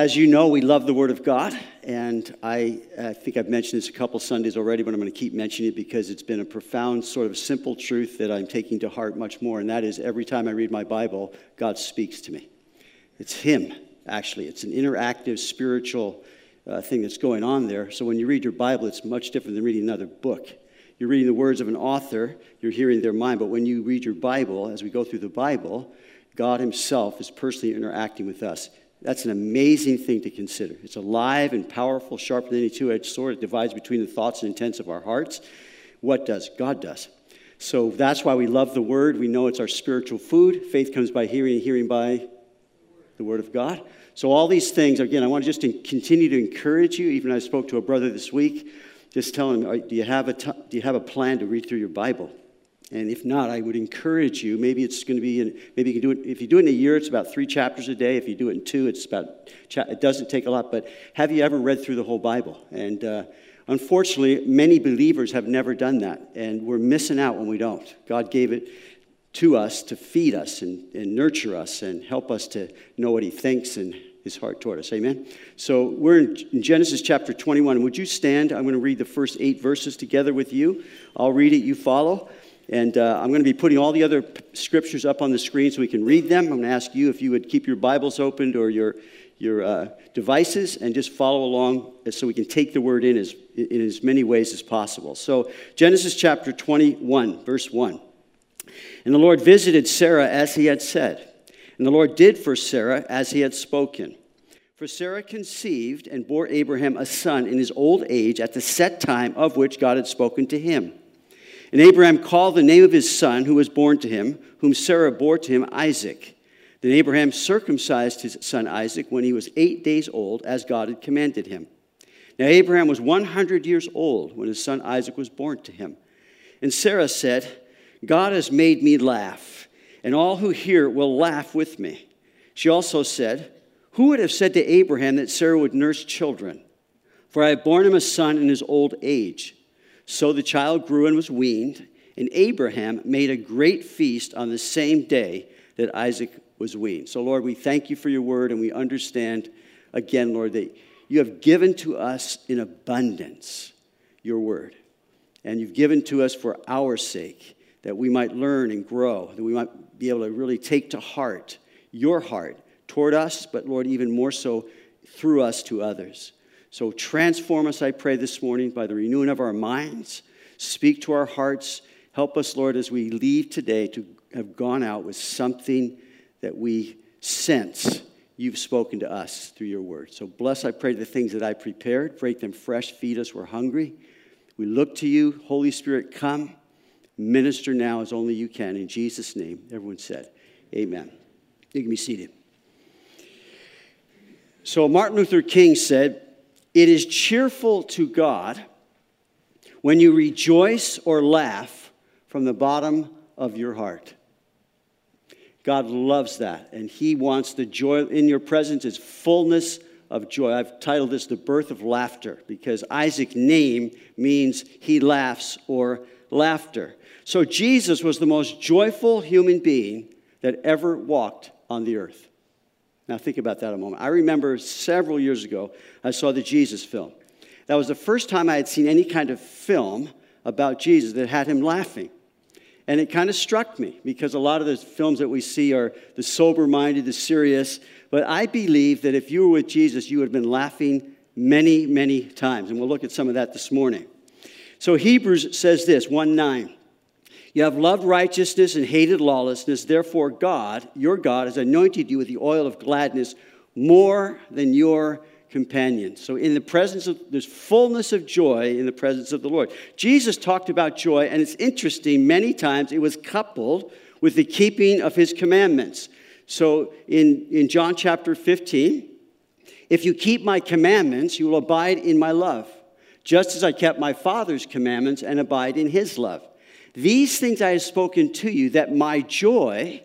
as you know, we love the Word of God, and I, I think I've mentioned this a couple Sundays already, but I'm going to keep mentioning it because it's been a profound, sort of simple truth that I'm taking to heart much more, and that is every time I read my Bible, God speaks to me. It's Him, actually. It's an interactive, spiritual uh, thing that's going on there. So when you read your Bible, it's much different than reading another book. You're reading the words of an author, you're hearing their mind, but when you read your Bible, as we go through the Bible, God Himself is personally interacting with us. That's an amazing thing to consider. It's alive and powerful, sharper than any two edged sword. It divides between the thoughts and intents of our hearts. What does? God does. So that's why we love the Word. We know it's our spiritual food. Faith comes by hearing, and hearing by the Word of God. So, all these things, again, I want to just continue to encourage you. Even I spoke to a brother this week, just telling him, do you have a, t- do you have a plan to read through your Bible? And if not, I would encourage you. Maybe it's going to be, in, maybe you can do it. If you do it in a year, it's about three chapters a day. If you do it in two, it's about, it doesn't take a lot. But have you ever read through the whole Bible? And uh, unfortunately, many believers have never done that. And we're missing out when we don't. God gave it to us to feed us and, and nurture us and help us to know what He thinks and His heart toward us. Amen? So we're in, in Genesis chapter 21. Would you stand? I'm going to read the first eight verses together with you. I'll read it, you follow. And uh, I'm going to be putting all the other scriptures up on the screen so we can read them. I'm going to ask you if you would keep your Bibles opened or your, your uh, devices and just follow along so we can take the word in as, in as many ways as possible. So, Genesis chapter 21, verse 1. And the Lord visited Sarah as he had said. And the Lord did for Sarah as he had spoken. For Sarah conceived and bore Abraham a son in his old age at the set time of which God had spoken to him. And Abraham called the name of his son who was born to him, whom Sarah bore to him, Isaac. Then Abraham circumcised his son Isaac when he was eight days old, as God had commanded him. Now Abraham was 100 years old when his son Isaac was born to him. And Sarah said, God has made me laugh, and all who hear will laugh with me. She also said, Who would have said to Abraham that Sarah would nurse children? For I have borne him a son in his old age. So the child grew and was weaned, and Abraham made a great feast on the same day that Isaac was weaned. So, Lord, we thank you for your word, and we understand again, Lord, that you have given to us in abundance your word. And you've given to us for our sake, that we might learn and grow, that we might be able to really take to heart your heart toward us, but Lord, even more so through us to others. So transform us, I pray, this morning by the renewing of our minds. Speak to our hearts. Help us, Lord, as we leave today to have gone out with something that we sense you've spoken to us through your word. So bless, I pray, the things that I prepared. Break them fresh. Feed us. We're hungry. We look to you. Holy Spirit, come. Minister now as only you can. In Jesus' name, everyone said, Amen. You can be seated. So Martin Luther King said, it is cheerful to God when you rejoice or laugh from the bottom of your heart. God loves that, and He wants the joy in your presence is fullness of joy. I've titled this The Birth of Laughter because Isaac's name means he laughs or laughter. So Jesus was the most joyful human being that ever walked on the earth. Now, think about that a moment. I remember several years ago, I saw the Jesus film. That was the first time I had seen any kind of film about Jesus that had him laughing. And it kind of struck me because a lot of the films that we see are the sober minded, the serious. But I believe that if you were with Jesus, you would have been laughing many, many times. And we'll look at some of that this morning. So Hebrews says this 1 9. You have loved righteousness and hated lawlessness. Therefore, God, your God, has anointed you with the oil of gladness more than your companions. So, in the presence of, there's fullness of joy in the presence of the Lord. Jesus talked about joy, and it's interesting, many times it was coupled with the keeping of his commandments. So, in, in John chapter 15, if you keep my commandments, you will abide in my love, just as I kept my Father's commandments and abide in his love. These things I have spoken to you, that my joy,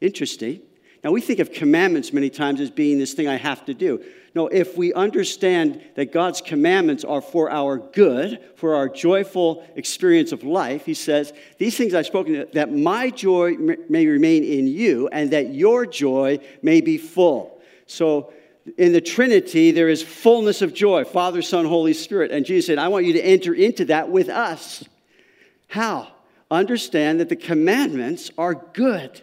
interesting. Now, we think of commandments many times as being this thing I have to do. No, if we understand that God's commandments are for our good, for our joyful experience of life, he says, These things I've spoken, that my joy may remain in you, and that your joy may be full. So, in the Trinity, there is fullness of joy Father, Son, Holy Spirit. And Jesus said, I want you to enter into that with us. How? Understand that the commandments are good,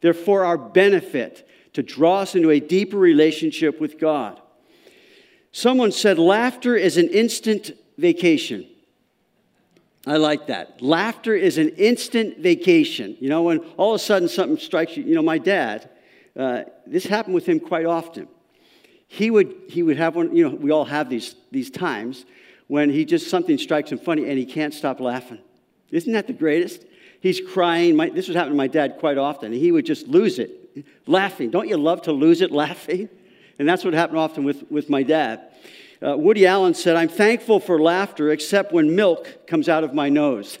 they're for our benefit to draw us into a deeper relationship with God. Someone said, Laughter is an instant vacation. I like that. Laughter is an instant vacation. You know, when all of a sudden something strikes you, you know, my dad, uh, this happened with him quite often he would, he would have one, you know, we all have these, these times when he just, something strikes him funny and he can't stop laughing. Isn't that the greatest? He's crying. My, this was happening to my dad quite often. He would just lose it, laughing. Don't you love to lose it laughing? And that's what happened often with, with my dad. Uh, Woody Allen said, I'm thankful for laughter except when milk comes out of my nose.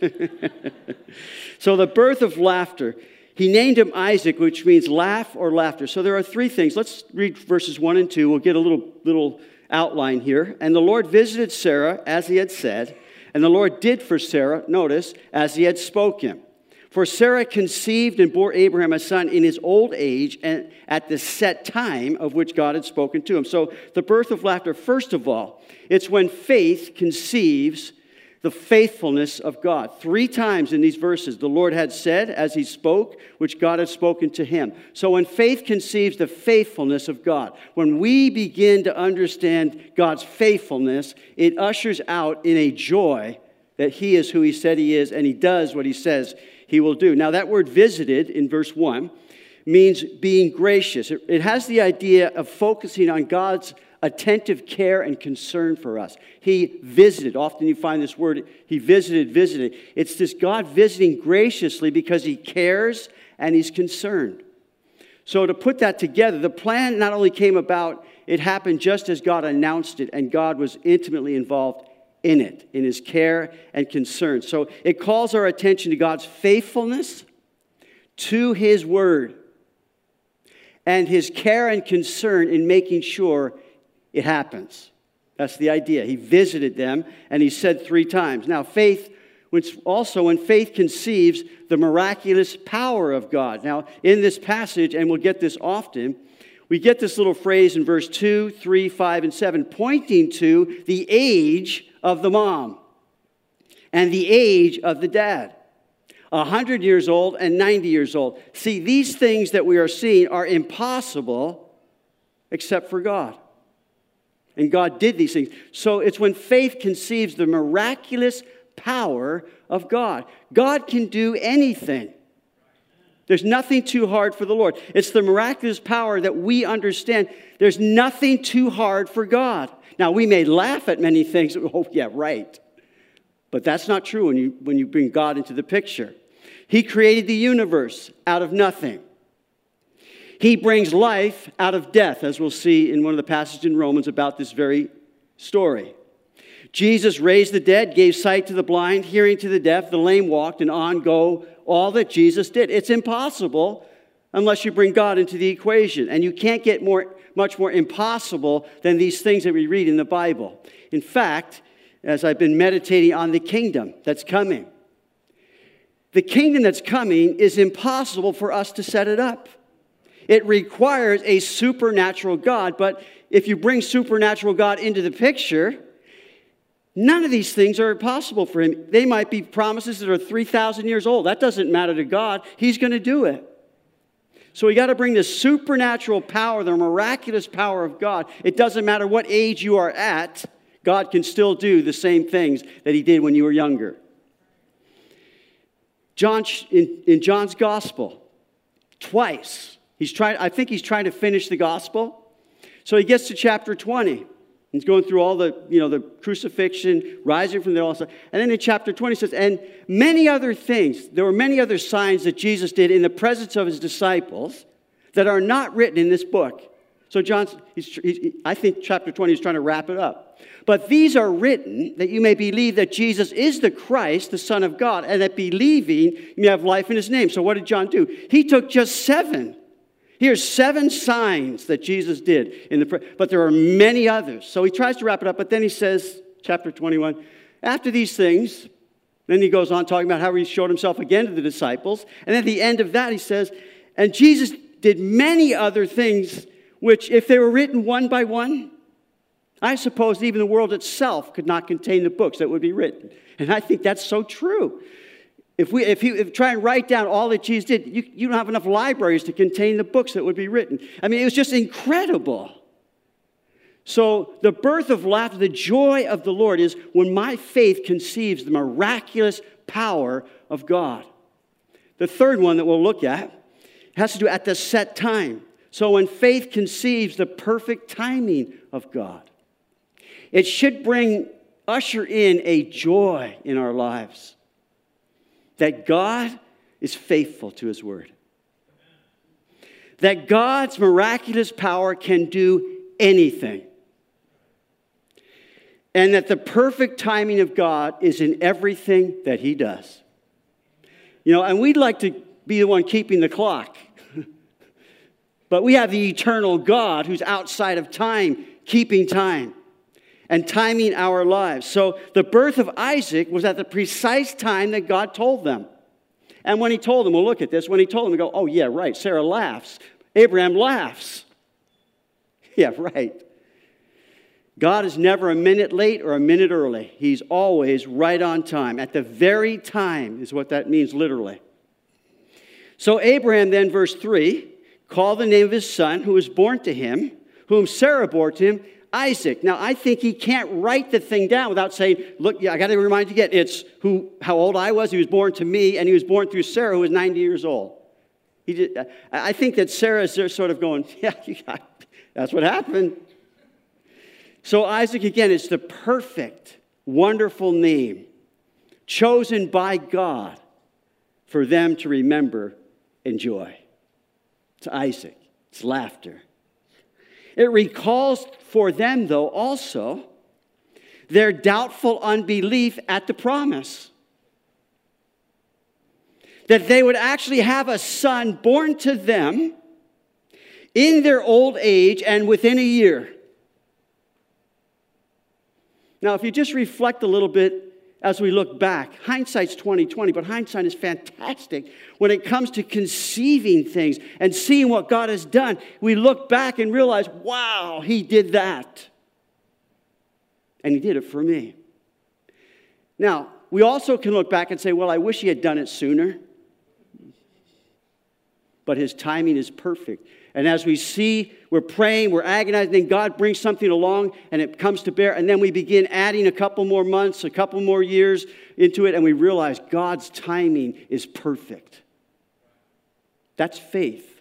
so, the birth of laughter. He named him Isaac, which means laugh or laughter. So there are three things. Let's read verses 1 and 2. We'll get a little, little outline here. And the Lord visited Sarah as he had said, and the Lord did for Sarah, notice, as he had spoken. For Sarah conceived and bore Abraham a son in his old age and at the set time of which God had spoken to him. So, the birth of laughter, first of all, it's when faith conceives the faithfulness of God. Three times in these verses, the Lord had said as he spoke, which God had spoken to him. So when faith conceives the faithfulness of God, when we begin to understand God's faithfulness, it ushers out in a joy that he is who he said he is and he does what he says he will do. Now, that word visited in verse 1 means being gracious. It, has the idea of focusing on God's attentive care and concern for us. He visited. Often you find this word, he visited, visited. It's this God visiting graciously because he cares and he's concerned. So, to put that together, the plan not only came about, it happened just as God announced it, and God was intimately involved in it, in his care and concern. So, it calls our attention to God's faithfulness to his word and his care and concern in making sure it happens. That's the idea. He visited them and he said three times. Now, faith, which also when faith conceives the miraculous power of God. Now, in this passage, and we'll get this often, we get this little phrase in verse 2, 3, 5, and 7, pointing to the age of the mom and the age of the dad. 100 years old and 90 years old. See, these things that we are seeing are impossible except for God. And God did these things. So it's when faith conceives the miraculous power of God. God can do anything. There's nothing too hard for the Lord. It's the miraculous power that we understand. There's nothing too hard for God. Now, we may laugh at many things. Oh, yeah, right. But that's not true when you, when you bring God into the picture. He created the universe out of nothing. He brings life out of death, as we'll see in one of the passages in Romans about this very story. Jesus raised the dead, gave sight to the blind, hearing to the deaf, the lame walked, and on go all that Jesus did. It's impossible unless you bring God into the equation. And you can't get more, much more impossible than these things that we read in the Bible. In fact, as I've been meditating on the kingdom that's coming, the kingdom that's coming is impossible for us to set it up. It requires a supernatural God, but if you bring supernatural God into the picture, none of these things are possible for him. They might be promises that are 3,000 years old. That doesn't matter to God. He's going to do it. So we got to bring the supernatural power, the miraculous power of God. It doesn't matter what age you are at, God can still do the same things that He did when you were younger. John, in, in John's gospel, twice, He's trying, I think he's trying to finish the gospel. So he gets to chapter 20. He's going through all the, you know, the crucifixion, rising from the dead, and then in chapter 20 he says, and many other things. There were many other signs that Jesus did in the presence of his disciples that are not written in this book. So John, he's, he's, I think chapter 20 is trying to wrap it up. But these are written that you may believe that Jesus is the Christ, the Son of God, and that believing you may have life in his name. So what did John do? He took just seven Here's seven signs that Jesus did in the but there are many others. So he tries to wrap it up, but then he says, chapter 21, after these things, then he goes on talking about how he showed himself again to the disciples. And at the end of that, he says, and Jesus did many other things which, if they were written one by one, I suppose even the world itself could not contain the books that would be written. And I think that's so true. If we if you if try and write down all that Jesus did, you, you don't have enough libraries to contain the books that would be written. I mean, it was just incredible. So, the birth of laughter, the joy of the Lord is when my faith conceives the miraculous power of God. The third one that we'll look at has to do at the set time. So, when faith conceives the perfect timing of God, it should bring, usher in a joy in our lives that God is faithful to his word, that God's miraculous power can do anything and that the perfect timing of God is in everything that He does. You know, and we'd like to be the one keeping the clock. but we have the eternal God who's outside of time, keeping time and timing our lives. So the birth of Isaac was at the precise time that God told them. And when he told them, we'll look at this, when he told them, go, oh, yeah, right, Sarah laughs. Abraham laughs. Yeah, right. God is never a minute late or a minute early. He's always right on time. At the very time is what that means literally. So Abraham, then, verse 3, called the name of his son who was born to him, whom Sarah bore to him, Isaac. Now, I think he can't write the thing down without saying, look, yeah, I got to remind you again, it's who, how old I was. He was born to me, and he was born through Sarah, who was 90 years old. He did, I think that Sarah is there sort of going, yeah, that's what happened. So, Isaac, again, is the perfect, wonderful name chosen by God for them to remember and joy. It's Isaac, it's laughter. It recalls for them, though, also their doubtful unbelief at the promise. That they would actually have a son born to them in their old age and within a year. Now, if you just reflect a little bit as we look back, hindsight's 2020, but hindsight is fantastic when it comes to conceiving things and seeing what God has done. We look back and realize, wow, he did that. And he did it for me. Now, we also can look back and say, well, I wish he had done it sooner. But his timing is perfect. And as we see, we're praying, we're agonizing, then God brings something along and it comes to bear. And then we begin adding a couple more months, a couple more years into it, and we realize God's timing is perfect. That's faith.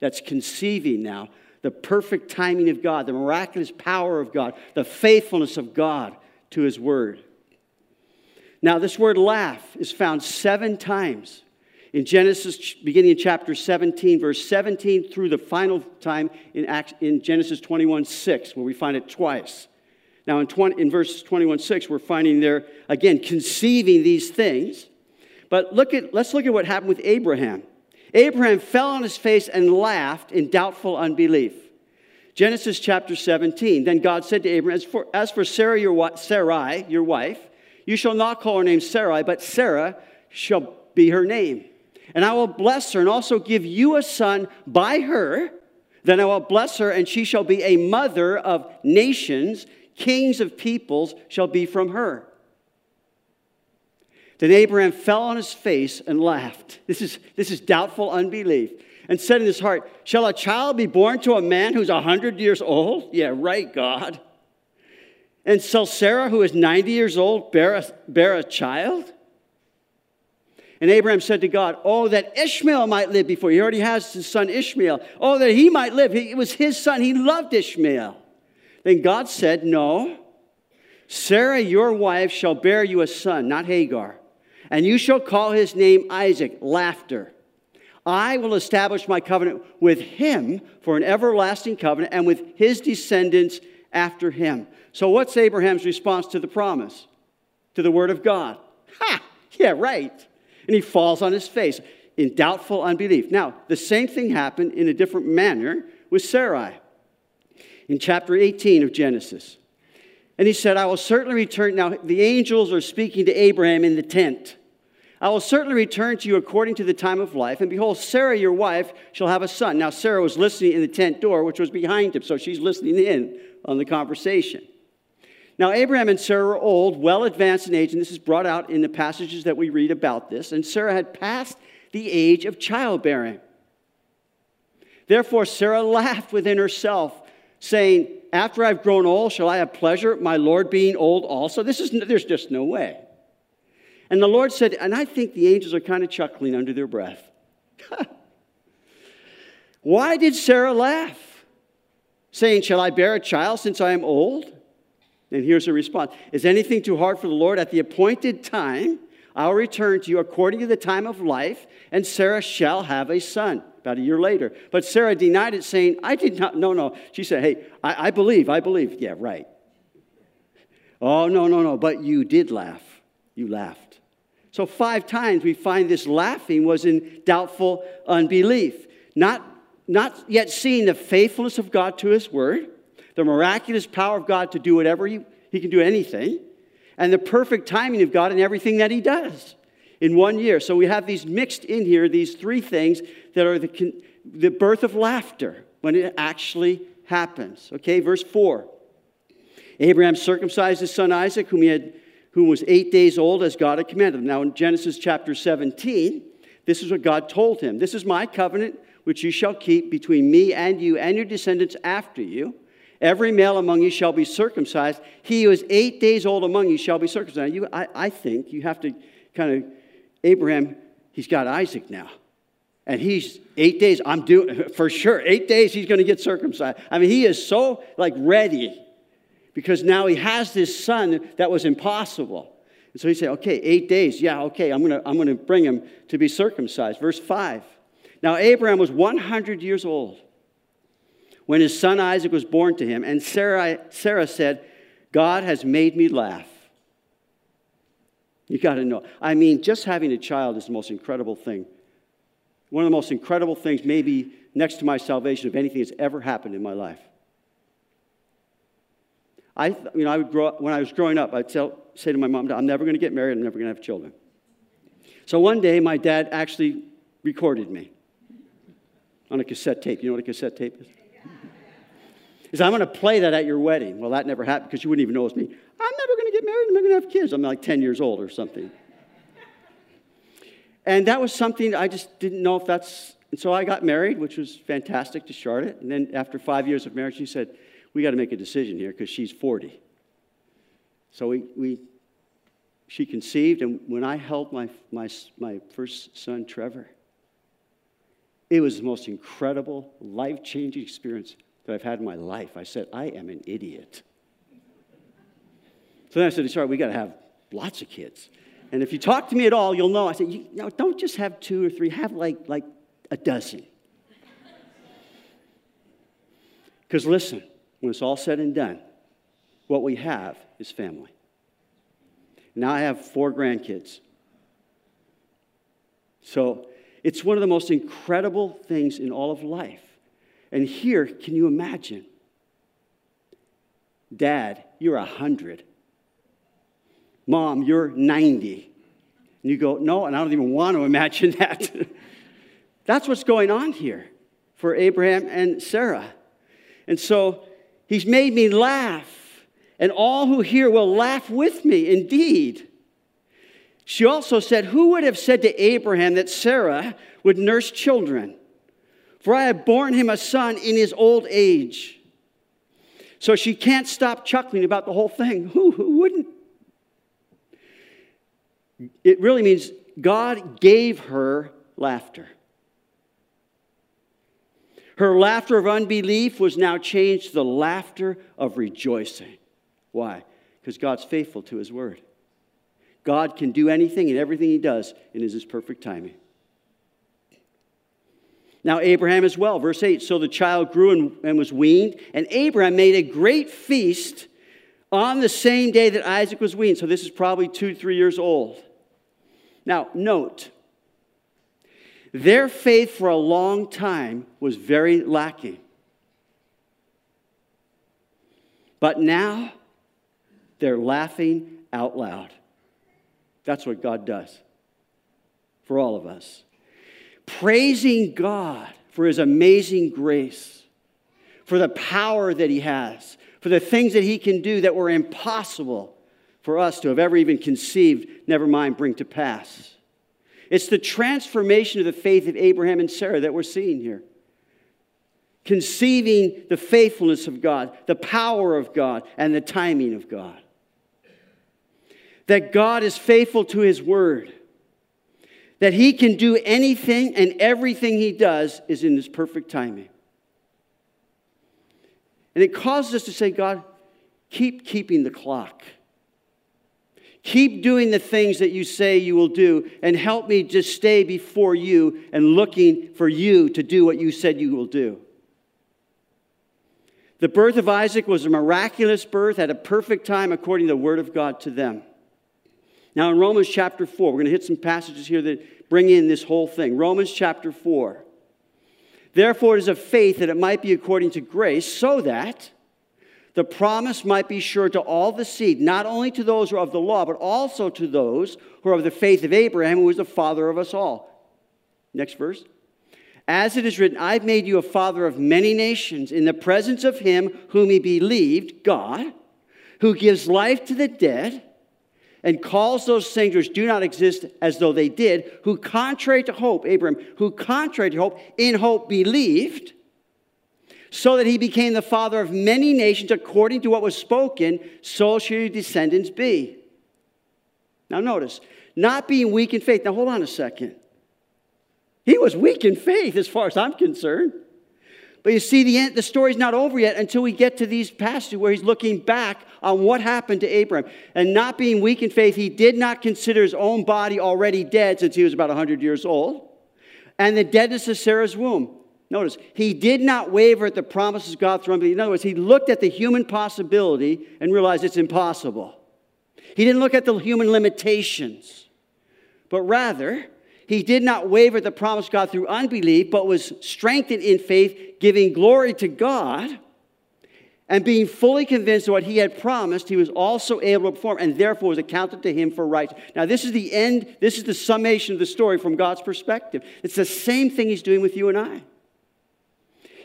That's conceiving now the perfect timing of God, the miraculous power of God, the faithfulness of God to His Word. Now, this word laugh is found seven times in Genesis, beginning in chapter 17, verse 17, through the final time in, Acts, in Genesis 21 6, where we find it twice. Now, in, 20, in verse 21 6, we're finding there, again, conceiving these things. But look at, let's look at what happened with Abraham. Abraham fell on his face and laughed in doubtful unbelief. Genesis chapter 17. Then God said to Abraham, As for, as for Sarah, your, Sarai, your wife, you shall not call her name Sarai, but Sarah shall be her name and I will bless her and also give you a son by her. Then I will bless her, and she shall be a mother of nations. Kings of peoples shall be from her. Then Abraham fell on his face and laughed. This is, this is doubtful unbelief. And said in his heart, Shall a child be born to a man who's a 100 years old? Yeah, right, God. And shall Sarah, who is 90 years old, bear a, bear a child? And Abraham said to God, Oh, that Ishmael might live before. He already has his son Ishmael. Oh, that he might live. It was his son. He loved Ishmael. Then God said, No. Sarah, your wife, shall bear you a son, not Hagar. And you shall call his name Isaac, laughter. I will establish my covenant with him for an everlasting covenant and with his descendants after him. So, what's Abraham's response to the promise? To the word of God? Ha! Yeah, right and he falls on his face in doubtful unbelief. Now, the same thing happened in a different manner with Sarai in chapter 18 of Genesis. And he said, I will certainly return. Now, the angels are speaking to Abraham in the tent. I will certainly return to you according to the time of life. And behold, Sarah, your wife, shall have a son. Now, Sarah was listening in the tent door, which was behind him, so she's listening in on the conversation. Now, Abraham and Sarah were old, well advanced in age, and this is brought out in the passages that we read about this. And Sarah had passed the age of childbearing. Therefore, Sarah laughed within herself, saying, After I've grown old, shall I have pleasure, my Lord being old also? This is, there's just no way. And the Lord said, and I think the angels are kind of chuckling under their breath. Why did Sarah laugh? Saying, Shall I bear a child since I am old? And here's her response Is anything too hard for the Lord? At the appointed time, I'll return to you according to the time of life, and Sarah shall have a son. About a year later. But Sarah denied it, saying, I did not. No, no. She said, Hey, I, I believe, I believe. Yeah, right. Oh, no, no, no. But you did laugh. You laughed. So, five times we find this laughing was in doubtful unbelief. Not, not yet seeing the faithfulness of God to his word, the miraculous power of God to do whatever he, he can do anything, and the perfect timing of God in everything that he does in one year. So we have these mixed in here, these three things that are the, the birth of laughter when it actually happens. Okay, verse 4. Abraham circumcised his son Isaac, whom he had whom was eight days old, as God had commanded him. Now, in Genesis chapter 17, this is what God told him This is my covenant, which you shall keep between me and you and your descendants after you. Every male among you shall be circumcised. He who is eight days old among you shall be circumcised. You, I, I think you have to kind of, Abraham, he's got Isaac now. And he's eight days, I'm doing, for sure, eight days he's going to get circumcised. I mean, he is so like ready because now he has this son that was impossible. And so he said, okay, eight days. Yeah, okay, I'm going to I'm going to bring him to be circumcised. Verse 5. Now, Abraham was 100 years old when his son Isaac was born to him, and Sarah, Sarah said, God has made me laugh. You got to know. I mean, just having a child is the most incredible thing. One of the most incredible things, maybe next to my salvation, of anything that's ever happened in my life. I, you know, I would grow up, when I was growing up, I'd tell, say to my mom, I'm never going to get married, I'm never going to have children. So one day, my dad actually recorded me on a cassette tape. You know what a cassette tape is? He said, I'm going to play that at your wedding. Well, that never happened because you wouldn't even know it was me. I'm never going to get married. I'm never going to have kids. I'm like 10 years old or something. And that was something I just didn't know if that's. And so I got married, which was fantastic to Charlotte. And then after five years of marriage, she said, We got to make a decision here because she's 40. So we, we, she conceived, and when I held my, my, my first son, Trevor, it was the most incredible, life changing experience that I've had in my life. I said, I am an idiot. So then I said, sorry, we got to have lots of kids. And if you talk to me at all, you'll know. I said, you know, don't just have two or three, have like, like a dozen. Because listen, when it's all said and done, what we have is family. Now I have four grandkids. So it's one of the most incredible things in all of life and here, can you imagine? Dad, you're 100. Mom, you're 90. And you go, no, and I don't even want to imagine that. That's what's going on here for Abraham and Sarah. And so he's made me laugh, and all who hear will laugh with me, indeed. She also said, Who would have said to Abraham that Sarah would nurse children? For I have borne him a son in his old age. So she can't stop chuckling about the whole thing. Who, who wouldn't? It really means God gave her laughter. Her laughter of unbelief was now changed to the laughter of rejoicing. Why? Because God's faithful to his word. God can do anything and everything he does in his perfect timing. Now, Abraham as well, verse 8. So the child grew and, and was weaned, and Abraham made a great feast on the same day that Isaac was weaned. So this is probably two, three years old. Now, note, their faith for a long time was very lacking. But now they're laughing out loud. That's what God does. for all of us. Praising God for his amazing grace, for the power that he has, for the things that he can do that were impossible for us to have ever even conceived, never mind bring to pass. It's the transformation of the faith of Abraham and Sarah that we're seeing here. Conceiving the faithfulness of God, the power of God, and the timing of God. That God is faithful to his word. That he can do anything and everything he does is in his perfect timing. And it causes us to say, God, keep keeping the clock. Keep doing the things that you say you will do, and help me just stay before you and looking for you to do what you said you will do. The birth of Isaac was a miraculous birth at a perfect time according to the word of God to them. Now, in Romans chapter 4, we're going to hit some passages here that bring in this whole thing. Romans chapter 4. Therefore, it is of faith that it might be according to grace, so that the promise might be sure to all the seed, not only to those who are of the law, but also to those who are of the faith of Abraham, who is the father of us all. Next verse. As it is written, I've made you a father of many nations in the presence of him whom he believed, God, who gives life to the dead and calls those things which do not exist as though they did, who contrary to hope, Abraham, who contrary to hope, in hope believed so that he became the father of many nations according to what was spoken, so shall your descendants be. Now, notice, not being weak in faith. Now, hold on a second. He was weak in faith as far as I'm concerned. But you see, the, end, the story's not over yet until we get to these passages where he's looking back on what happened to Abraham. And not being weak in faith, he did not consider his own body already dead since he was about 100 years old, and the deadness of Sarah's womb. Notice, he did not waver at the promises God unbelief. In other words, he looked at the human possibility and realized it's impossible. He didn't look at the human limitations, but rather, he did not waver the promise of God through unbelief, but was strengthened in faith, giving glory to God, and being fully convinced of what he had promised, he was also able to perform, and therefore was accounted to him for right. Now, this is the end, this is the summation of the story from God's perspective. It's the same thing he's doing with you and I.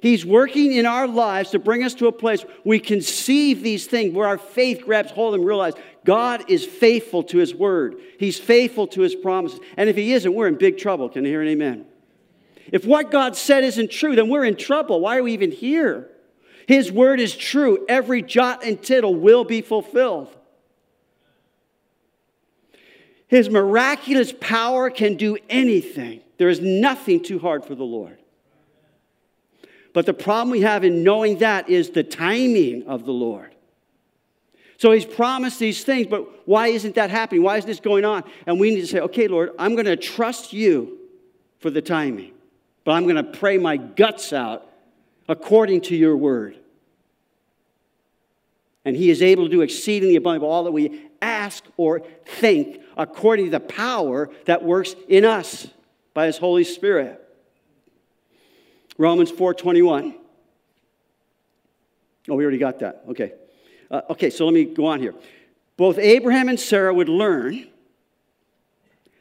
He's working in our lives to bring us to a place we conceive these things where our faith grabs hold and realize God is faithful to His word. He's faithful to His promises. And if He isn't, we're in big trouble. Can you hear an amen? If what God said isn't true, then we're in trouble. Why are we even here? His word is true. Every jot and tittle will be fulfilled. His miraculous power can do anything. There is nothing too hard for the Lord. But the problem we have in knowing that is the timing of the Lord. So he's promised these things, but why isn't that happening? Why isn't this going on? And we need to say, okay, Lord, I'm going to trust you for the timing, but I'm going to pray my guts out according to your word. And he is able to do exceedingly abundantly all that we ask or think according to the power that works in us by his Holy Spirit. Romans 4:21. Oh, we already got that. Okay. Uh, okay, so let me go on here. Both Abraham and Sarah would learn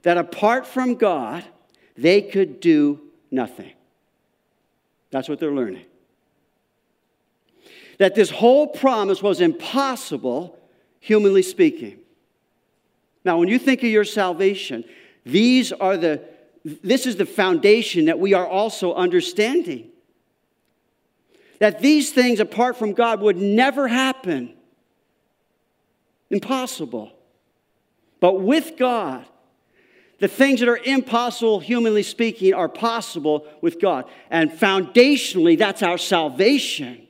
that apart from God, they could do nothing. That's what they're learning. That this whole promise was impossible, humanly speaking. Now, when you think of your salvation, these are the this is the foundation that we are also understanding. That these things apart from God would never happen. Impossible. But with God, the things that are impossible, humanly speaking, are possible with God. And foundationally, that's our salvation.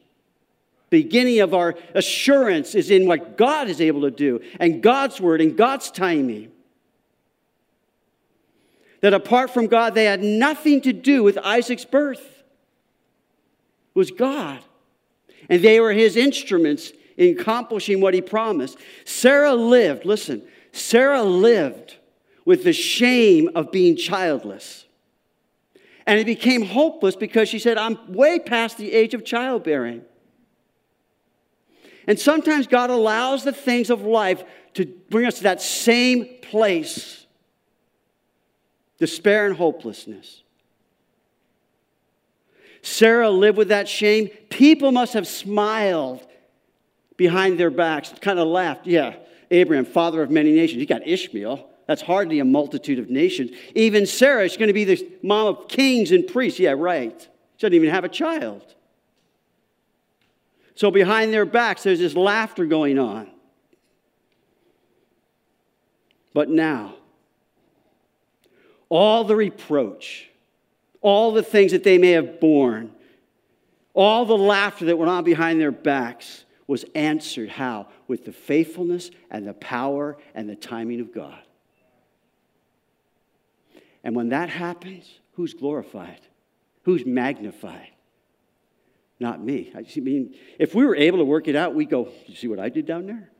Beginning of our assurance is in what God is able to do, and God's word and God's timing that apart from God, they had nothing to do with Isaac's birth. It was God. And they were his instruments in accomplishing what he promised. Sarah lived, listen, Sarah lived with the shame of being childless. And it became hopeless because she said, I'm way past the age of childbearing. And sometimes God allows the things of life to bring us to that same place despair and hopelessness. Sarah lived with that shame. People must have smiled behind their backs, kind of laughed. Yeah, Abraham, father of many nations. You got Ishmael. That's hardly a multitude of nations. Even Sarah is going to be the mom of kings and priests. Yeah, right. She doesn't even have a child. So behind their backs, there's this laughter going on. But now, all the reproach, all the things that they may have borne, all the laughter that went on behind their backs was answered how? With the faithfulness and the power and the timing of God. And when that happens, who's glorified? Who's magnified? Not me. I mean, if we were able to work it out, we go, you see what I did down there?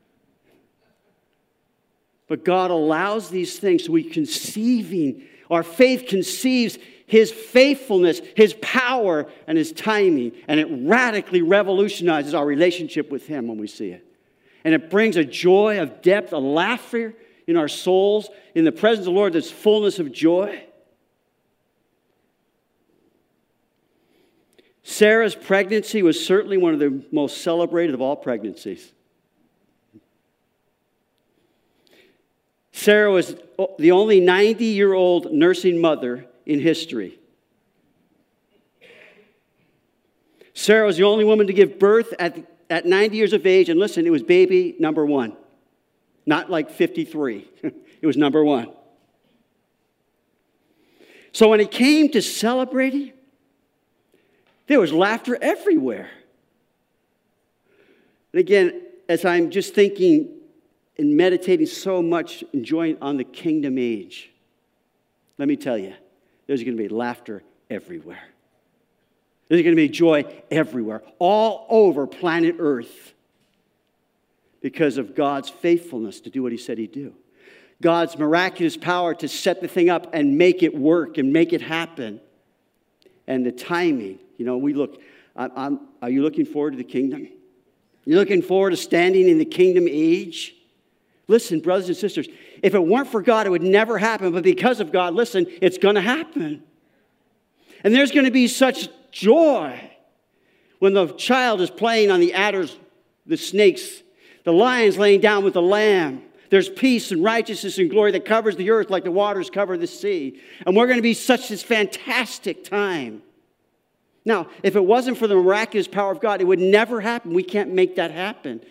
But God allows these things so we conceiving, our faith conceives his faithfulness, his power, and his timing. And it radically revolutionizes our relationship with him when we see it. And it brings a joy of depth, a laughter in our souls. In the presence of the Lord, there's fullness of joy. Sarah's pregnancy was certainly one of the most celebrated of all pregnancies. Sarah was the only 90 year old nursing mother in history. Sarah was the only woman to give birth at, at 90 years of age. And listen, it was baby number one, not like 53. it was number one. So when it came to celebrating, there was laughter everywhere. And again, as I'm just thinking and meditating so much, enjoying on the kingdom age, let me tell you, there's going to be laughter everywhere. There's going to be joy everywhere, all over planet Earth, because of God's faithfulness to do what He said He'd do. God's miraculous power to set the thing up and make it work and make it happen. And the timing. You know, we look, I'm, I'm, are you looking forward to the kingdom? You're looking forward to standing in the kingdom age? Listen, brothers and sisters, if it weren't for God, it would never happen. But because of God, listen, it's going to happen. And there's going to be such joy when the child is playing on the adders, the snakes, the lion's laying down with the lamb. There's peace and righteousness and glory that covers the earth like the waters cover the sea. And we're going to be such this fantastic time. Now, if it wasn't for the miraculous power of God, it would never happen. We can't make that happen.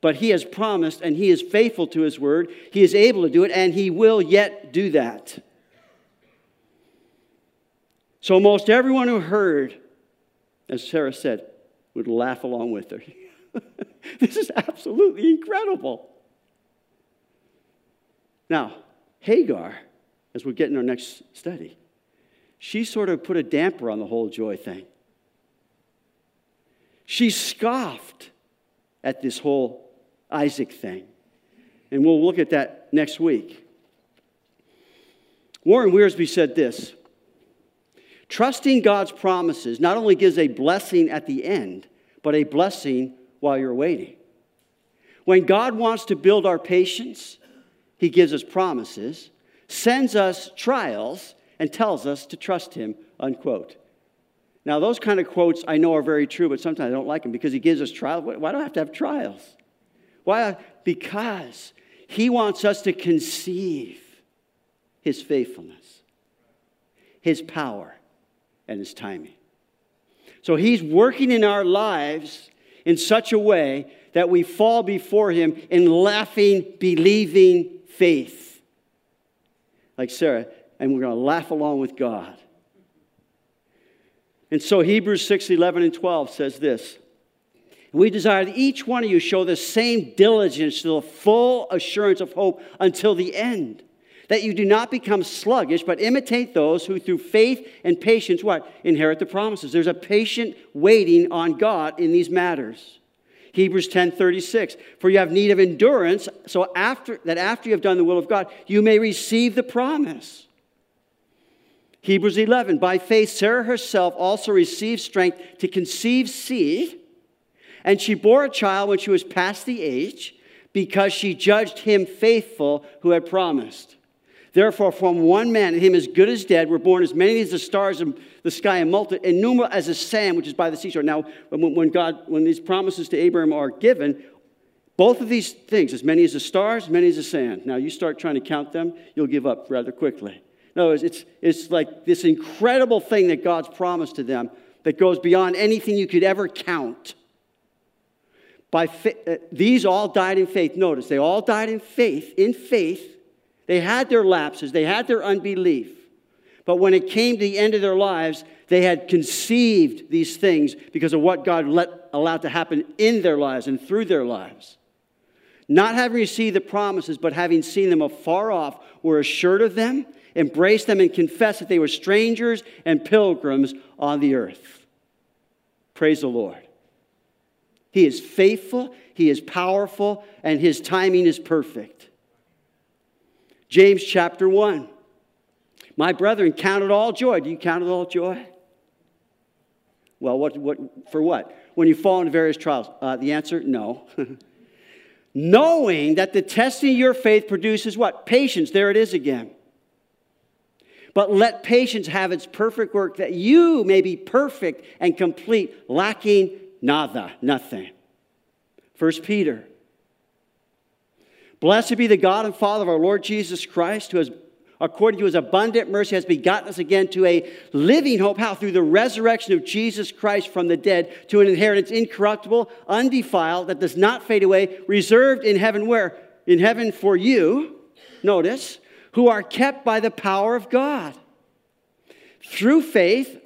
But he has promised and he is faithful to his word. He is able to do it and he will yet do that. So, most everyone who heard, as Sarah said, would laugh along with her. this is absolutely incredible. Now, Hagar, as we get in our next study, she sort of put a damper on the whole joy thing. She scoffed at this whole Isaac thing. And we'll look at that next week. Warren Wiersbe said this Trusting God's promises not only gives a blessing at the end, but a blessing while you're waiting. When God wants to build our patience, He gives us promises, sends us trials, and tells us to trust Him, unquote. Now, those kind of quotes I know are very true, but sometimes I don't like them because He gives us trials. Why do I have to have trials? Why? Because He wants us to conceive His faithfulness, His power, and His timing. So He's working in our lives in such a way that we fall before Him in laughing, believing faith. Like Sarah, and we're going to laugh along with God. And so Hebrews 6 11 and 12 says this we desire that each one of you show the same diligence to the full assurance of hope until the end. That you do not become sluggish, but imitate those who through faith and patience, what? Inherit the promises. There's a patient waiting on God in these matters. Hebrews 10:36 For you have need of endurance, so after that after you have done the will of God, you may receive the promise. Hebrews 11. By faith, Sarah herself also received strength to conceive seed and she bore a child when she was past the age because she judged him faithful who had promised. Therefore, from one man, him as good as dead, were born as many as the stars in the sky and multi, innumerable as the sand which is by the seashore. Now, when God, when these promises to Abraham are given, both of these things, as many as the stars, as many as the sand. Now, you start trying to count them, you'll give up rather quickly. No, it's, it's, it's like this incredible thing that God's promised to them that goes beyond anything you could ever count. By fa- uh, these all died in faith. Notice, they all died in faith, in faith. They had their lapses, they had their unbelief. But when it came to the end of their lives, they had conceived these things because of what God let, allowed to happen in their lives and through their lives. Not having received the promises, but having seen them afar off, were assured of them, embraced them, and confessed that they were strangers and pilgrims on the earth. Praise the Lord. He is faithful, He is powerful, and His timing is perfect. James chapter 1. My brethren, count it all joy. Do you count it all joy? Well, what, what, for what? When you fall into various trials? Uh, the answer, no. knowing that the testing of your faith produces what? Patience. There it is again. But let patience have its perfect work, that you may be perfect and complete, lacking nada, nothing. First Peter. Blessed be the God and Father of our Lord Jesus Christ, who has according to his abundant mercy, has begotten us again to a living hope. How? Through the resurrection of Jesus Christ from the dead to an inheritance incorruptible, undefiled, that does not fade away, reserved in heaven where? In heaven for you, notice, who are kept by the power of God. Through faith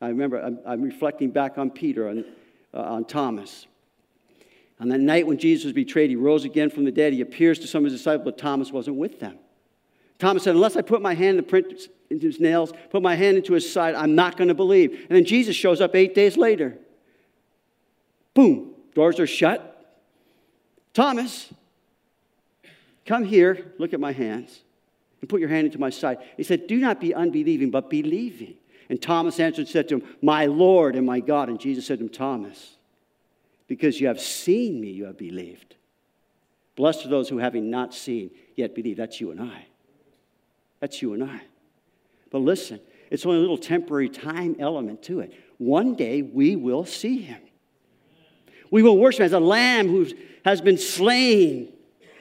I remember, I'm, I'm reflecting back on Peter, on, uh, on Thomas. On that night when Jesus was betrayed, he rose again from the dead. He appears to some of his disciples, but Thomas wasn't with them. Thomas said, Unless I put my hand in the print into his nails, put my hand into his side, I'm not going to believe. And then Jesus shows up eight days later. Boom, doors are shut. Thomas, come here, look at my hands, and put your hand into my side. He said, Do not be unbelieving, but believing. And Thomas answered and said to him, My Lord and my God. And Jesus said to him, Thomas, because you have seen me, you have believed. Blessed are those who, having not seen, yet believe. That's you and I. That's you and I. But listen, it's only a little temporary time element to it. One day we will see him. We will worship as a lamb who has been slain.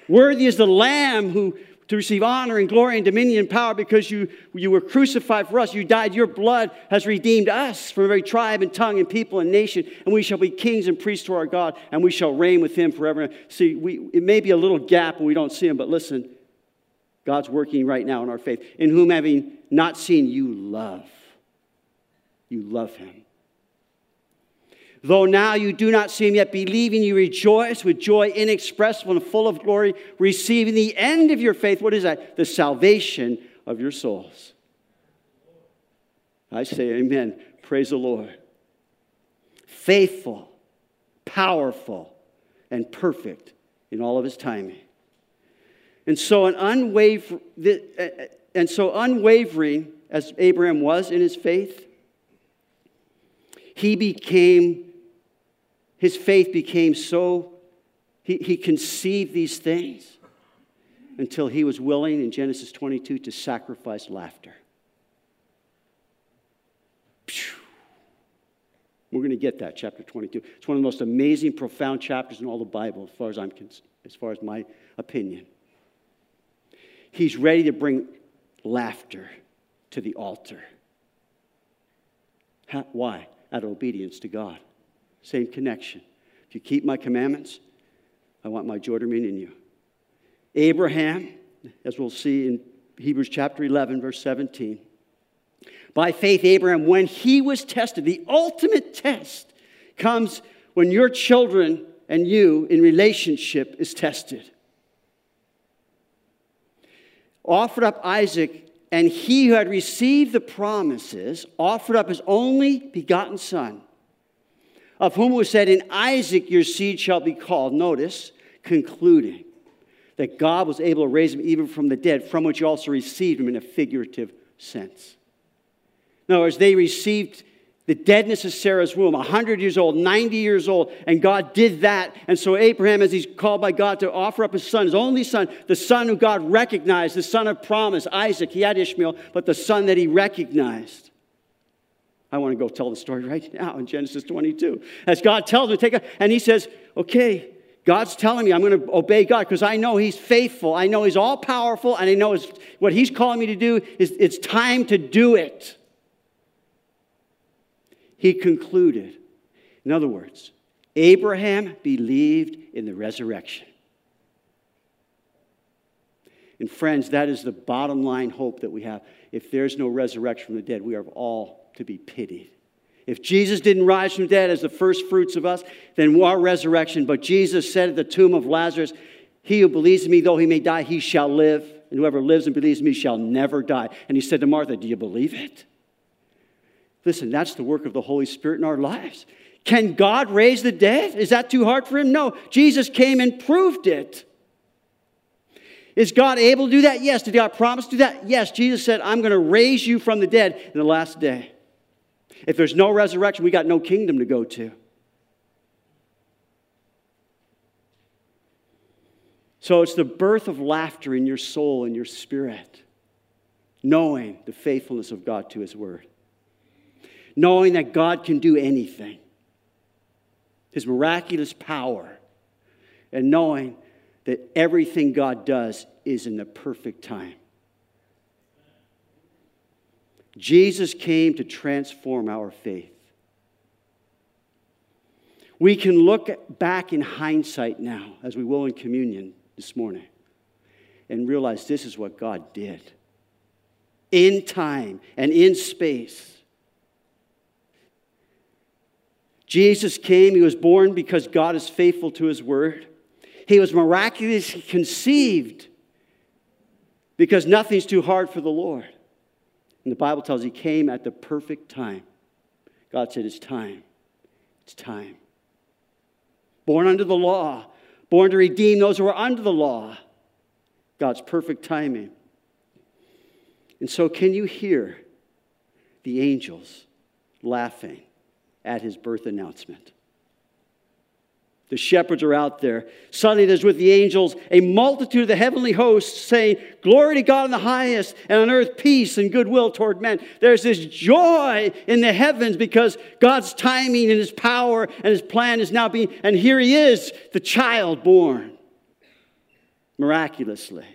Worthy is the lamb who to receive honor and glory and dominion and power because you, you were crucified for us. You died. Your blood has redeemed us from every tribe and tongue and people and nation. And we shall be kings and priests to our God, and we shall reign with him forever. See, we, it may be a little gap and we don't see him, but listen, God's working right now in our faith, in whom having not seen, you love. You love him. Though now you do not see him yet, believing you rejoice with joy inexpressible and full of glory, receiving the end of your faith. What is that? The salvation of your souls. I say amen. Praise the Lord. Faithful, powerful, and perfect in all of his timing. And so, an unwaver- uh, and so unwavering as Abraham was in his faith, he became, his faith became so, he, he conceived these things until he was willing in Genesis 22 to sacrifice laughter. We're going to get that, chapter 22. It's one of the most amazing, profound chapters in all the Bible, as far as I'm concerned, as far as my opinion. He's ready to bring laughter to the altar. How, why? Out of obedience to God. Same connection. If you keep my commandments, I want my joy to remain in you. Abraham, as we'll see in Hebrews chapter 11, verse 17. By faith, Abraham, when he was tested, the ultimate test comes when your children and you in relationship is tested offered up Isaac And he who had received the promises offered up his only begotten son, of whom was said, In Isaac your seed shall be called. Notice, concluding that God was able to raise him even from the dead, from which he also received him in a figurative sense. In other words, they received the deadness of Sarah's womb, 100 years old, 90 years old, and God did that. And so Abraham, as he's called by God to offer up his son, his only son, the son who God recognized, the son of promise, Isaac, he had Ishmael, but the son that he recognized. I want to go tell the story right now in Genesis 22. As God tells him take a, and he says, okay, God's telling me I'm going to obey God because I know He's faithful. I know He's all powerful, and I know what He's calling me to do is it's time to do it he concluded. In other words, Abraham believed in the resurrection. And friends, that is the bottom line hope that we have. If there's no resurrection from the dead, we are all to be pitied. If Jesus didn't rise from the dead as the first fruits of us, then our resurrection. But Jesus said at the tomb of Lazarus, He who believes in me, though he may die, he shall live. And whoever lives and believes in me shall never die. And he said to Martha, Do you believe it? Listen, that's the work of the Holy Spirit in our lives. Can God raise the dead? Is that too hard for him? No. Jesus came and proved it. Is God able to do that? Yes. Did God promise to do that? Yes. Jesus said, I'm going to raise you from the dead in the last day. If there's no resurrection, we got no kingdom to go to. So it's the birth of laughter in your soul and your spirit, knowing the faithfulness of God to his word knowing that God can do anything, His miraculous power, and knowing that everything God does is in the perfect time. Jesus came to transform our faith. We can look back in hindsight now, as we will in communion this morning, and realize this is what God did. In time and in space, Jesus came, he was born because God is faithful to his word. He was miraculously conceived because nothing's too hard for the Lord. And the Bible tells he came at the perfect time. God said, It's time. It's time. Born under the law, born to redeem those who are under the law. God's perfect timing. And so, can you hear the angels laughing at his birth announcement. The shepherds are out there. Suddenly, there's with the angels a multitude of the heavenly hosts saying, Glory to God in the highest, and on earth peace and goodwill toward men. There's this joy in the heavens because God's timing and his power and his plan is now being, and here he is, the child born miraculously.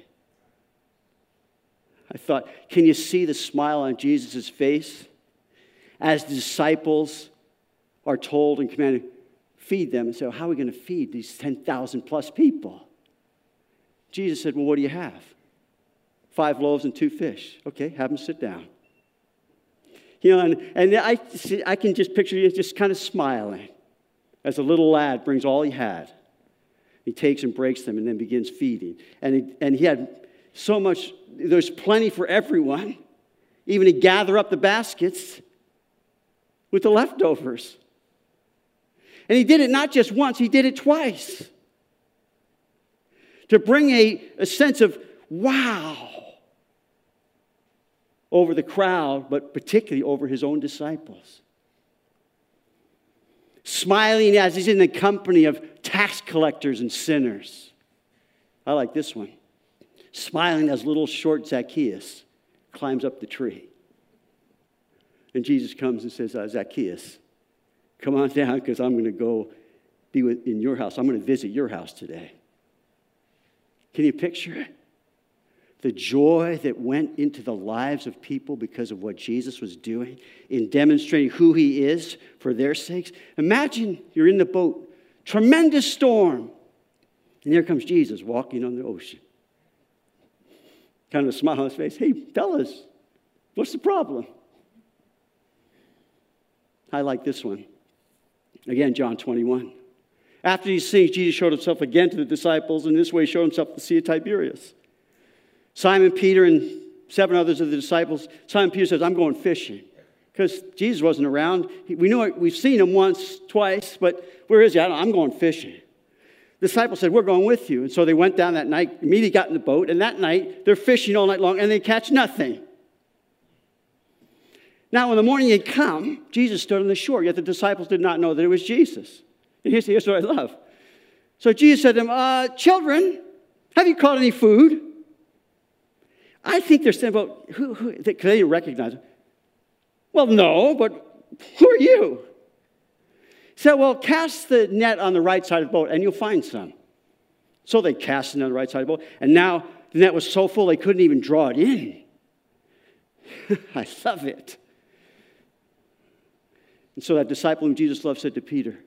I thought, can you see the smile on Jesus' face as the disciples are told and commanded, feed them. And say, how are we going to feed these 10,000 plus people? Jesus said, well, what do you have? Five loaves and two fish. Okay, have them sit down. You know, and, and I, I can just picture you just kind of smiling as a little lad brings all he had. He takes and breaks them and then begins feeding. And he, and he had so much, there's plenty for everyone, even to gather up the baskets with the leftovers. And he did it not just once, he did it twice. To bring a, a sense of wow over the crowd, but particularly over his own disciples. Smiling as he's in the company of tax collectors and sinners. I like this one. Smiling as little short Zacchaeus climbs up the tree. And Jesus comes and says, uh, Zacchaeus, Come on down because I'm going to go be with, in your house. I'm going to visit your house today. Can you picture it? The joy that went into the lives of people because of what Jesus was doing in demonstrating who he is for their sakes. Imagine you're in the boat, tremendous storm, and here comes Jesus walking on the ocean. Kind of a smile on his face. Hey, fellas, what's the problem? I like this one. Again, John 21. After these things, Jesus showed himself again to the disciples, and this way he showed himself to the Sea of Tiberias. Simon Peter and seven others of the disciples, Simon Peter says, I'm going fishing. Because Jesus wasn't around. We know it, we've seen him once, twice, but where is he? I'm going fishing. The disciples said, We're going with you. And so they went down that night, immediately got in the boat, and that night they're fishing all night long and they catch nothing. Now, when the morning had come, Jesus stood on the shore, yet the disciples did not know that it was Jesus. And here's, here's what I love. So Jesus said to them, uh, Children, have you caught any food? I think they're saying about who, who they, they didn't recognize him. Well, no, but who are you? He said, Well, cast the net on the right side of the boat and you'll find some. So they cast it on the right side of the boat, and now the net was so full they couldn't even draw it in. I love it. And so that disciple whom Jesus loved said to Peter,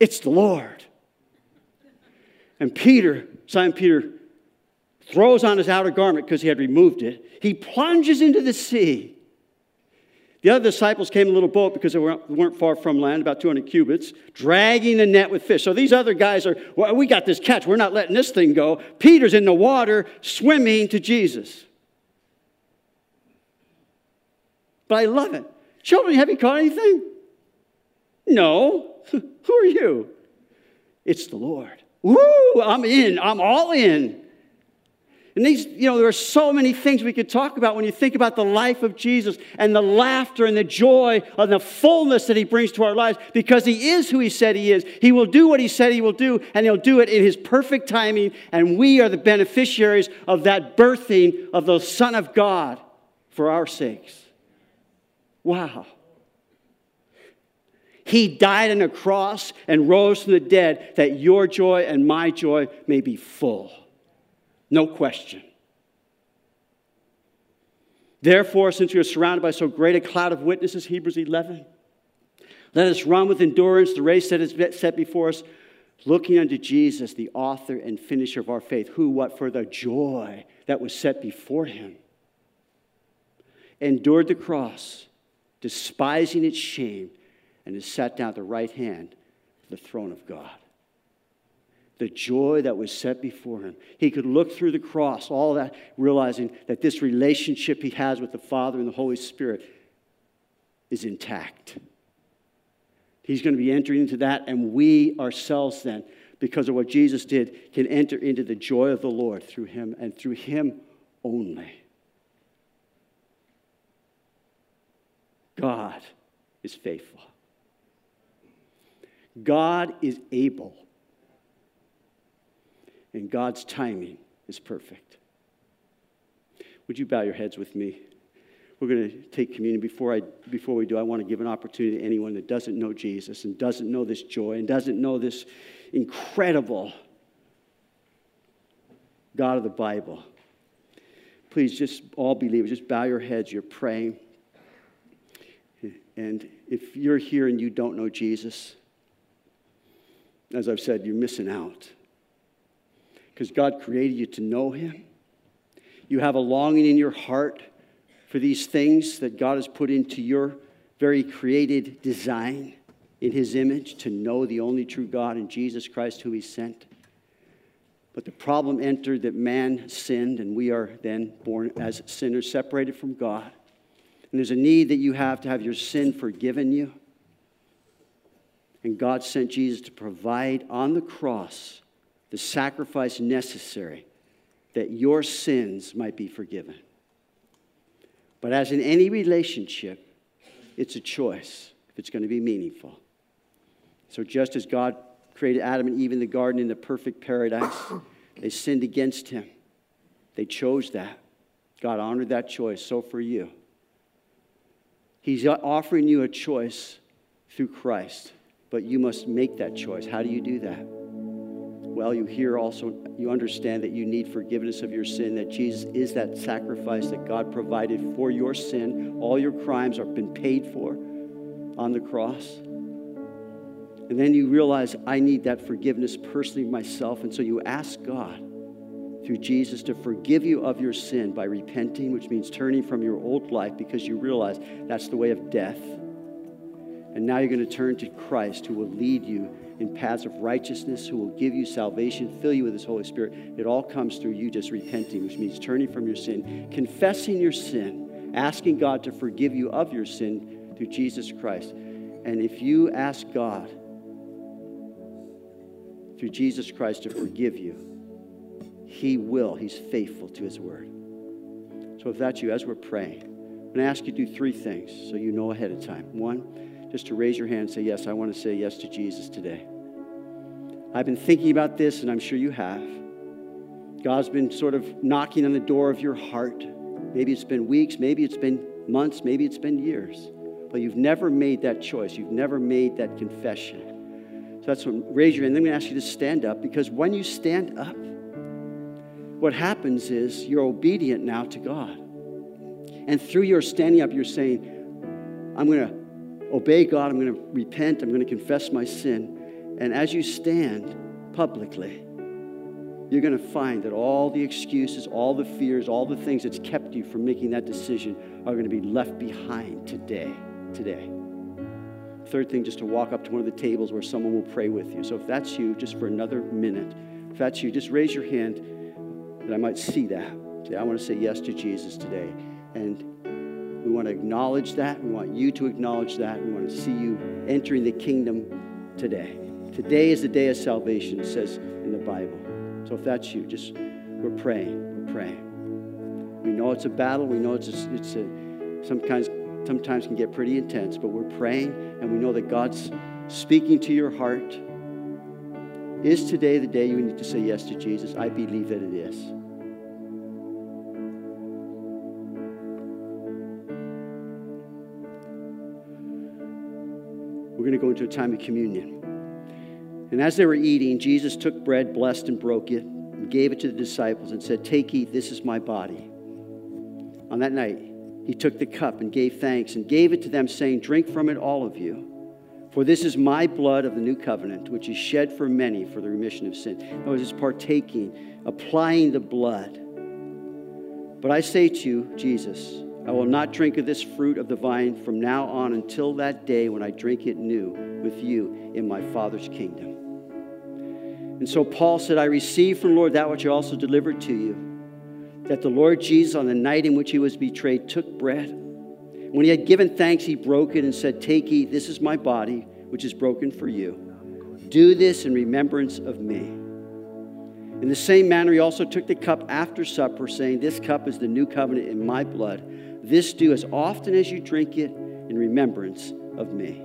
It's the Lord. And Peter, Simon Peter, throws on his outer garment because he had removed it. He plunges into the sea. The other disciples came in a little boat because they weren't far from land, about 200 cubits, dragging the net with fish. So these other guys are, well, we got this catch. We're not letting this thing go. Peter's in the water swimming to Jesus. But I love it. Children, have you caught anything? No. Who are you? It's the Lord. Woo, I'm in. I'm all in. And these, you know, there are so many things we could talk about when you think about the life of Jesus and the laughter and the joy and the fullness that he brings to our lives because he is who he said he is. He will do what he said he will do, and he'll do it in his perfect timing. And we are the beneficiaries of that birthing of the Son of God for our sakes. Wow. He died on a cross and rose from the dead that your joy and my joy may be full. No question. Therefore, since we are surrounded by so great a cloud of witnesses, Hebrews 11, let us run with endurance the race that is set before us, looking unto Jesus, the author and finisher of our faith, who, what, for the joy that was set before him, endured the cross, despising its shame, and is sat down at the right hand of the throne of God the joy that was set before him. He could look through the cross, all that, realizing that this relationship he has with the Father and the Holy Spirit is intact. He's going to be entering into that, and we ourselves then, because of what Jesus did, can enter into the joy of the Lord through him and through him only. God is faithful. God is able and God's timing is perfect. Would you bow your heads with me? We're going to take communion. Before, I, before we do, I want to give an opportunity to anyone that doesn't know Jesus and doesn't know this joy and doesn't know this incredible God of the Bible. Please, just all believers, just bow your heads. You're praying. And if you're here and you don't know Jesus, as I've said, you're missing out because God created you to know Him. You have a longing in your heart for these things that God has put into your very created design in His image to know the only true God and Jesus Christ, who He sent. But the problem entered that man sinned, and we are then born as sinners, separated from God. And there's a need that you have to have your sin forgiven you. And God sent Jesus to provide on the cross the sacrifice necessary that your sins might be forgiven. But as in any relationship, it's a choice if it's going to be meaningful. So, just as God created Adam and Eve in the garden in the perfect paradise, they sinned against him. They chose that. God honored that choice. So, for you, He's offering you a choice through Christ, but you must make that choice. How do you do that? well, you hear also, you understand that you need forgiveness of your sin, that Jesus is that sacrifice that God provided for your sin. All your crimes have been paid for on the cross. And then you realize, I need that forgiveness personally myself. And so you ask God through Jesus to forgive you of your sin by repenting, which means turning from your old life because you realize that's the way of death. And now you're going to turn to Christ who will lead you in paths of righteousness, who will give you salvation, fill you with His Holy Spirit. It all comes through you just repenting, which means turning from your sin, confessing your sin, asking God to forgive you of your sin through Jesus Christ. And if you ask God through Jesus Christ to forgive you, He will. He's faithful to His word. So if that's you, as we're praying, I'm going to ask you to do three things so you know ahead of time. One, just to raise your hand and say, Yes, I want to say yes to Jesus today. I've been thinking about this, and I'm sure you have. God's been sort of knocking on the door of your heart. Maybe it's been weeks, maybe it's been months, maybe it's been years. But you've never made that choice. You've never made that confession. So that's what, raise your hand. I'm going to ask you to stand up because when you stand up, what happens is you're obedient now to God. And through your standing up, you're saying, I'm going to obey God, I'm going to repent, I'm going to confess my sin. And as you stand publicly, you're going to find that all the excuses, all the fears, all the things that's kept you from making that decision are going to be left behind today. Today. Third thing, just to walk up to one of the tables where someone will pray with you. So if that's you, just for another minute, if that's you, just raise your hand that I might see that. Say, I want to say yes to Jesus today. And we want to acknowledge that. We want you to acknowledge that. We want to see you entering the kingdom today. Today is the day of salvation, it says in the Bible. So if that's you, just we're praying. We're praying. We know it's a battle. We know it's a, it's a sometimes sometimes can get pretty intense, but we're praying and we know that God's speaking to your heart. Is today the day you need to say yes to Jesus? I believe that it is. We're going to go into a time of communion. And as they were eating, Jesus took bread, blessed and broke it, and gave it to the disciples and said, Take, eat, this is my body. On that night, he took the cup and gave thanks and gave it to them, saying, Drink from it, all of you. For this is my blood of the new covenant, which is shed for many for the remission of sin. That was just partaking, applying the blood. But I say to you, Jesus, I will not drink of this fruit of the vine from now on until that day when I drink it new with you in my Father's kingdom. And so Paul said, I received from the Lord that which I also delivered to you, that the Lord Jesus, on the night in which he was betrayed, took bread. When he had given thanks, he broke it and said, Take, eat, this is my body, which is broken for you. Do this in remembrance of me. In the same manner, he also took the cup after supper, saying, This cup is the new covenant in my blood. This do as often as you drink it in remembrance of me.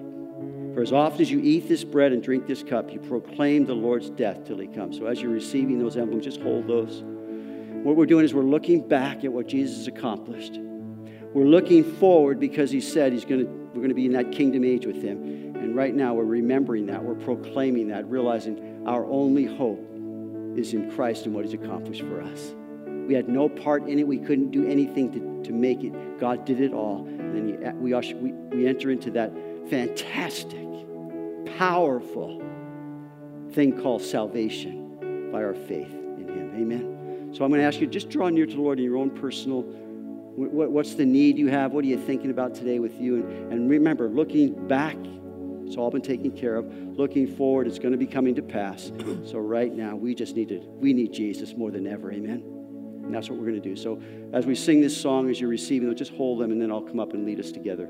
For as often as you eat this bread and drink this cup, you proclaim the Lord's death till he comes. So as you're receiving those emblems, just hold those. What we're doing is we're looking back at what Jesus accomplished. We're looking forward because he said he's going to, we're going to be in that kingdom age with him. And right now we're remembering that. We're proclaiming that, realizing our only hope is in Christ and what He's accomplished for us. We had no part in it. We couldn't do anything to, to make it. God did it all. And then he, uh, we, usher, we, we enter into that fantastic, powerful thing called salvation by our faith in Him. Amen. So I'm going to ask you just draw near to the Lord in your own personal. What's the need you have? What are you thinking about today with you? And, and remember, looking back it's all been taken care of. Looking forward, it's going to be coming to pass. So right now, we just need to, we need Jesus more than ever. Amen. And that's what we're going to do. So as we sing this song, as you're receiving them, just hold them, and then I'll come up and lead us together.